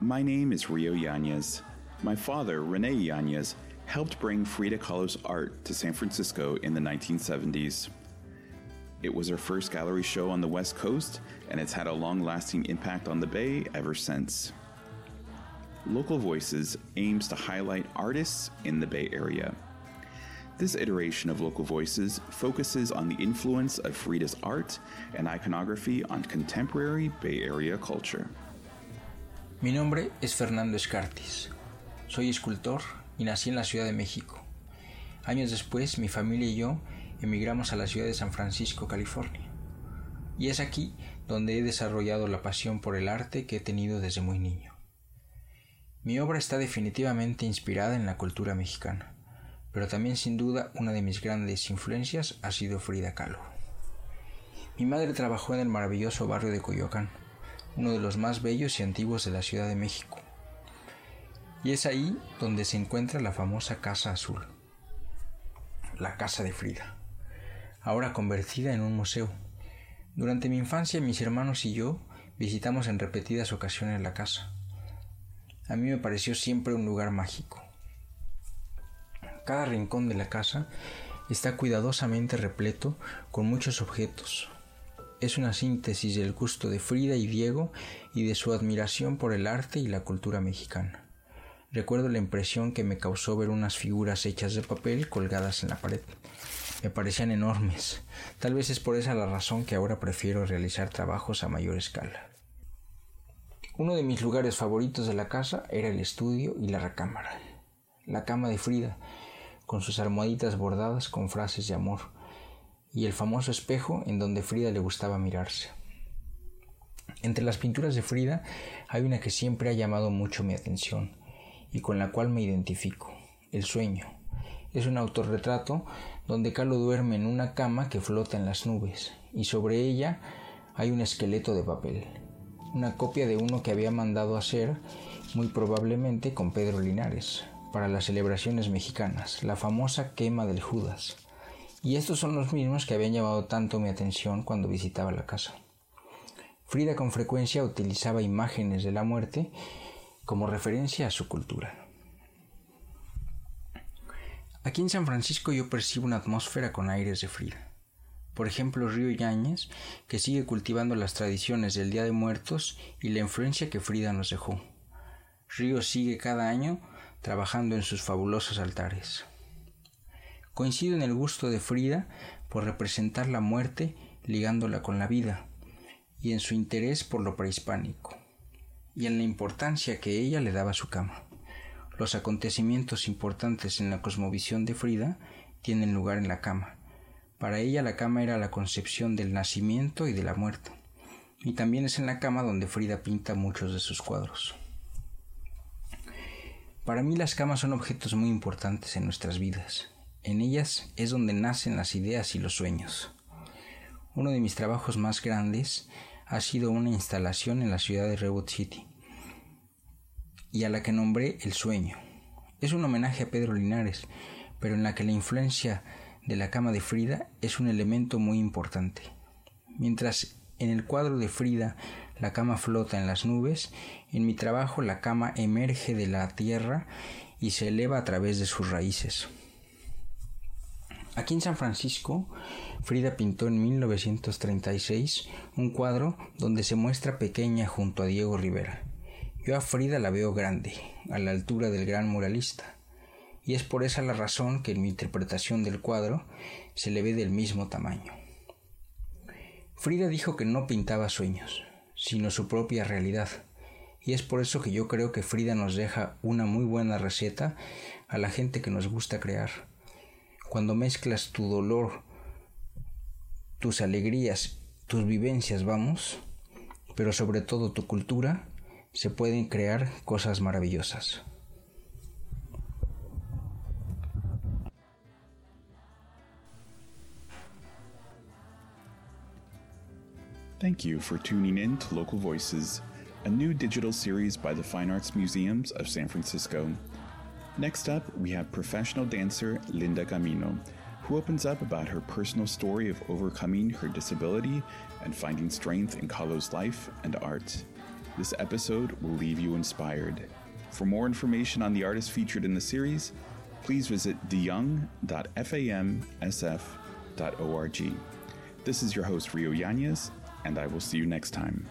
My name is Rio Yanez. My father, Rene Yanez, helped bring Frida Kahlo's art to San Francisco in the 1970s. It was her first gallery show on the West Coast, and it's had a long lasting impact on the Bay ever since. Local Voices aims to highlight artists in the Bay Area. This iteration of Local Voices focuses on the influence of Frida's art and iconography on contemporary Bay Area culture. Mi nombre es Fernando Escartis. Soy escultor y nací en la Ciudad de México. Años después, mi familia y yo emigramos a la ciudad de San Francisco, California. Y es aquí donde he desarrollado la pasión por el arte que he tenido desde muy niño. Mi obra está definitivamente inspirada en la cultura mexicana, pero también sin duda una de mis grandes influencias ha sido Frida Kahlo. Mi madre trabajó en el maravilloso barrio de Coyoacán, uno de los más bellos y antiguos de la Ciudad de México. Y es ahí donde se encuentra la famosa Casa Azul, la Casa de Frida ahora convertida en un museo. Durante mi infancia mis hermanos y yo visitamos en repetidas ocasiones la casa. A mí me pareció siempre un lugar mágico. Cada rincón de la casa está cuidadosamente repleto con muchos objetos. Es una síntesis del gusto de Frida y Diego y de su admiración por el arte y la cultura mexicana. Recuerdo la impresión que me causó ver unas figuras hechas de papel colgadas en la pared me parecían enormes. Tal vez es por esa la razón que ahora prefiero realizar trabajos a mayor escala. Uno de mis lugares favoritos de la casa era el estudio y la recámara. La cama de Frida, con sus almohaditas bordadas con frases de amor, y el famoso espejo en donde Frida le gustaba mirarse. Entre las pinturas de Frida hay una que siempre ha llamado mucho mi atención y con la cual me identifico, el sueño. Es un autorretrato donde Carlo duerme en una cama que flota en las nubes y sobre ella hay un esqueleto de papel, una copia de uno que había mandado hacer muy probablemente con Pedro Linares para las celebraciones mexicanas, la famosa quema del Judas. Y estos son los mismos que habían llamado tanto mi atención cuando visitaba la casa. Frida con frecuencia utilizaba imágenes de la muerte como referencia a su cultura. Aquí en San Francisco yo percibo una atmósfera con aires de Frida. Por ejemplo, Río Yáñez, que sigue cultivando las tradiciones del Día de Muertos y la influencia que Frida nos dejó. Río sigue cada año trabajando en sus fabulosos altares. Coincido en el gusto de Frida por representar la muerte ligándola con la vida, y en su interés por lo prehispánico, y en la importancia que ella le daba a su cama. Los acontecimientos importantes en la cosmovisión de Frida tienen lugar en la cama. Para ella la cama era la concepción del nacimiento y de la muerte. Y también es en la cama donde Frida pinta muchos de sus cuadros. Para mí las camas son objetos muy importantes en nuestras vidas. En ellas es donde nacen las ideas y los sueños. Uno de mis trabajos más grandes ha sido una instalación en la ciudad de Redwood City y a la que nombré El Sueño. Es un homenaje a Pedro Linares, pero en la que la influencia de la cama de Frida es un elemento muy importante. Mientras en el cuadro de Frida la cama flota en las nubes, en mi trabajo la cama emerge de la tierra y se eleva a través de sus raíces. Aquí en San Francisco, Frida pintó en 1936 un cuadro donde se muestra pequeña junto a Diego Rivera. Yo a Frida la veo grande, a la altura del gran muralista, y es por esa la razón que en mi interpretación del cuadro se le ve del mismo tamaño. Frida dijo que no pintaba sueños, sino su propia realidad, y es por eso que yo creo que Frida nos deja una muy buena receta a la gente que nos gusta crear. Cuando mezclas tu dolor, tus alegrías, tus vivencias, vamos, pero sobre todo tu cultura, se pueden crear cosas maravillosas. Thank you for tuning in to Local Voices, a new digital series by the Fine Arts Museums of San Francisco. Next up, we have professional dancer Linda Camino, who opens up about her personal story of overcoming her disability and finding strength in Kahlo's life and art. This episode will leave you inspired. For more information on the artists featured in the series, please visit deyoung.famsf.org. This is your host, Rio Yanez, and I will see you next time.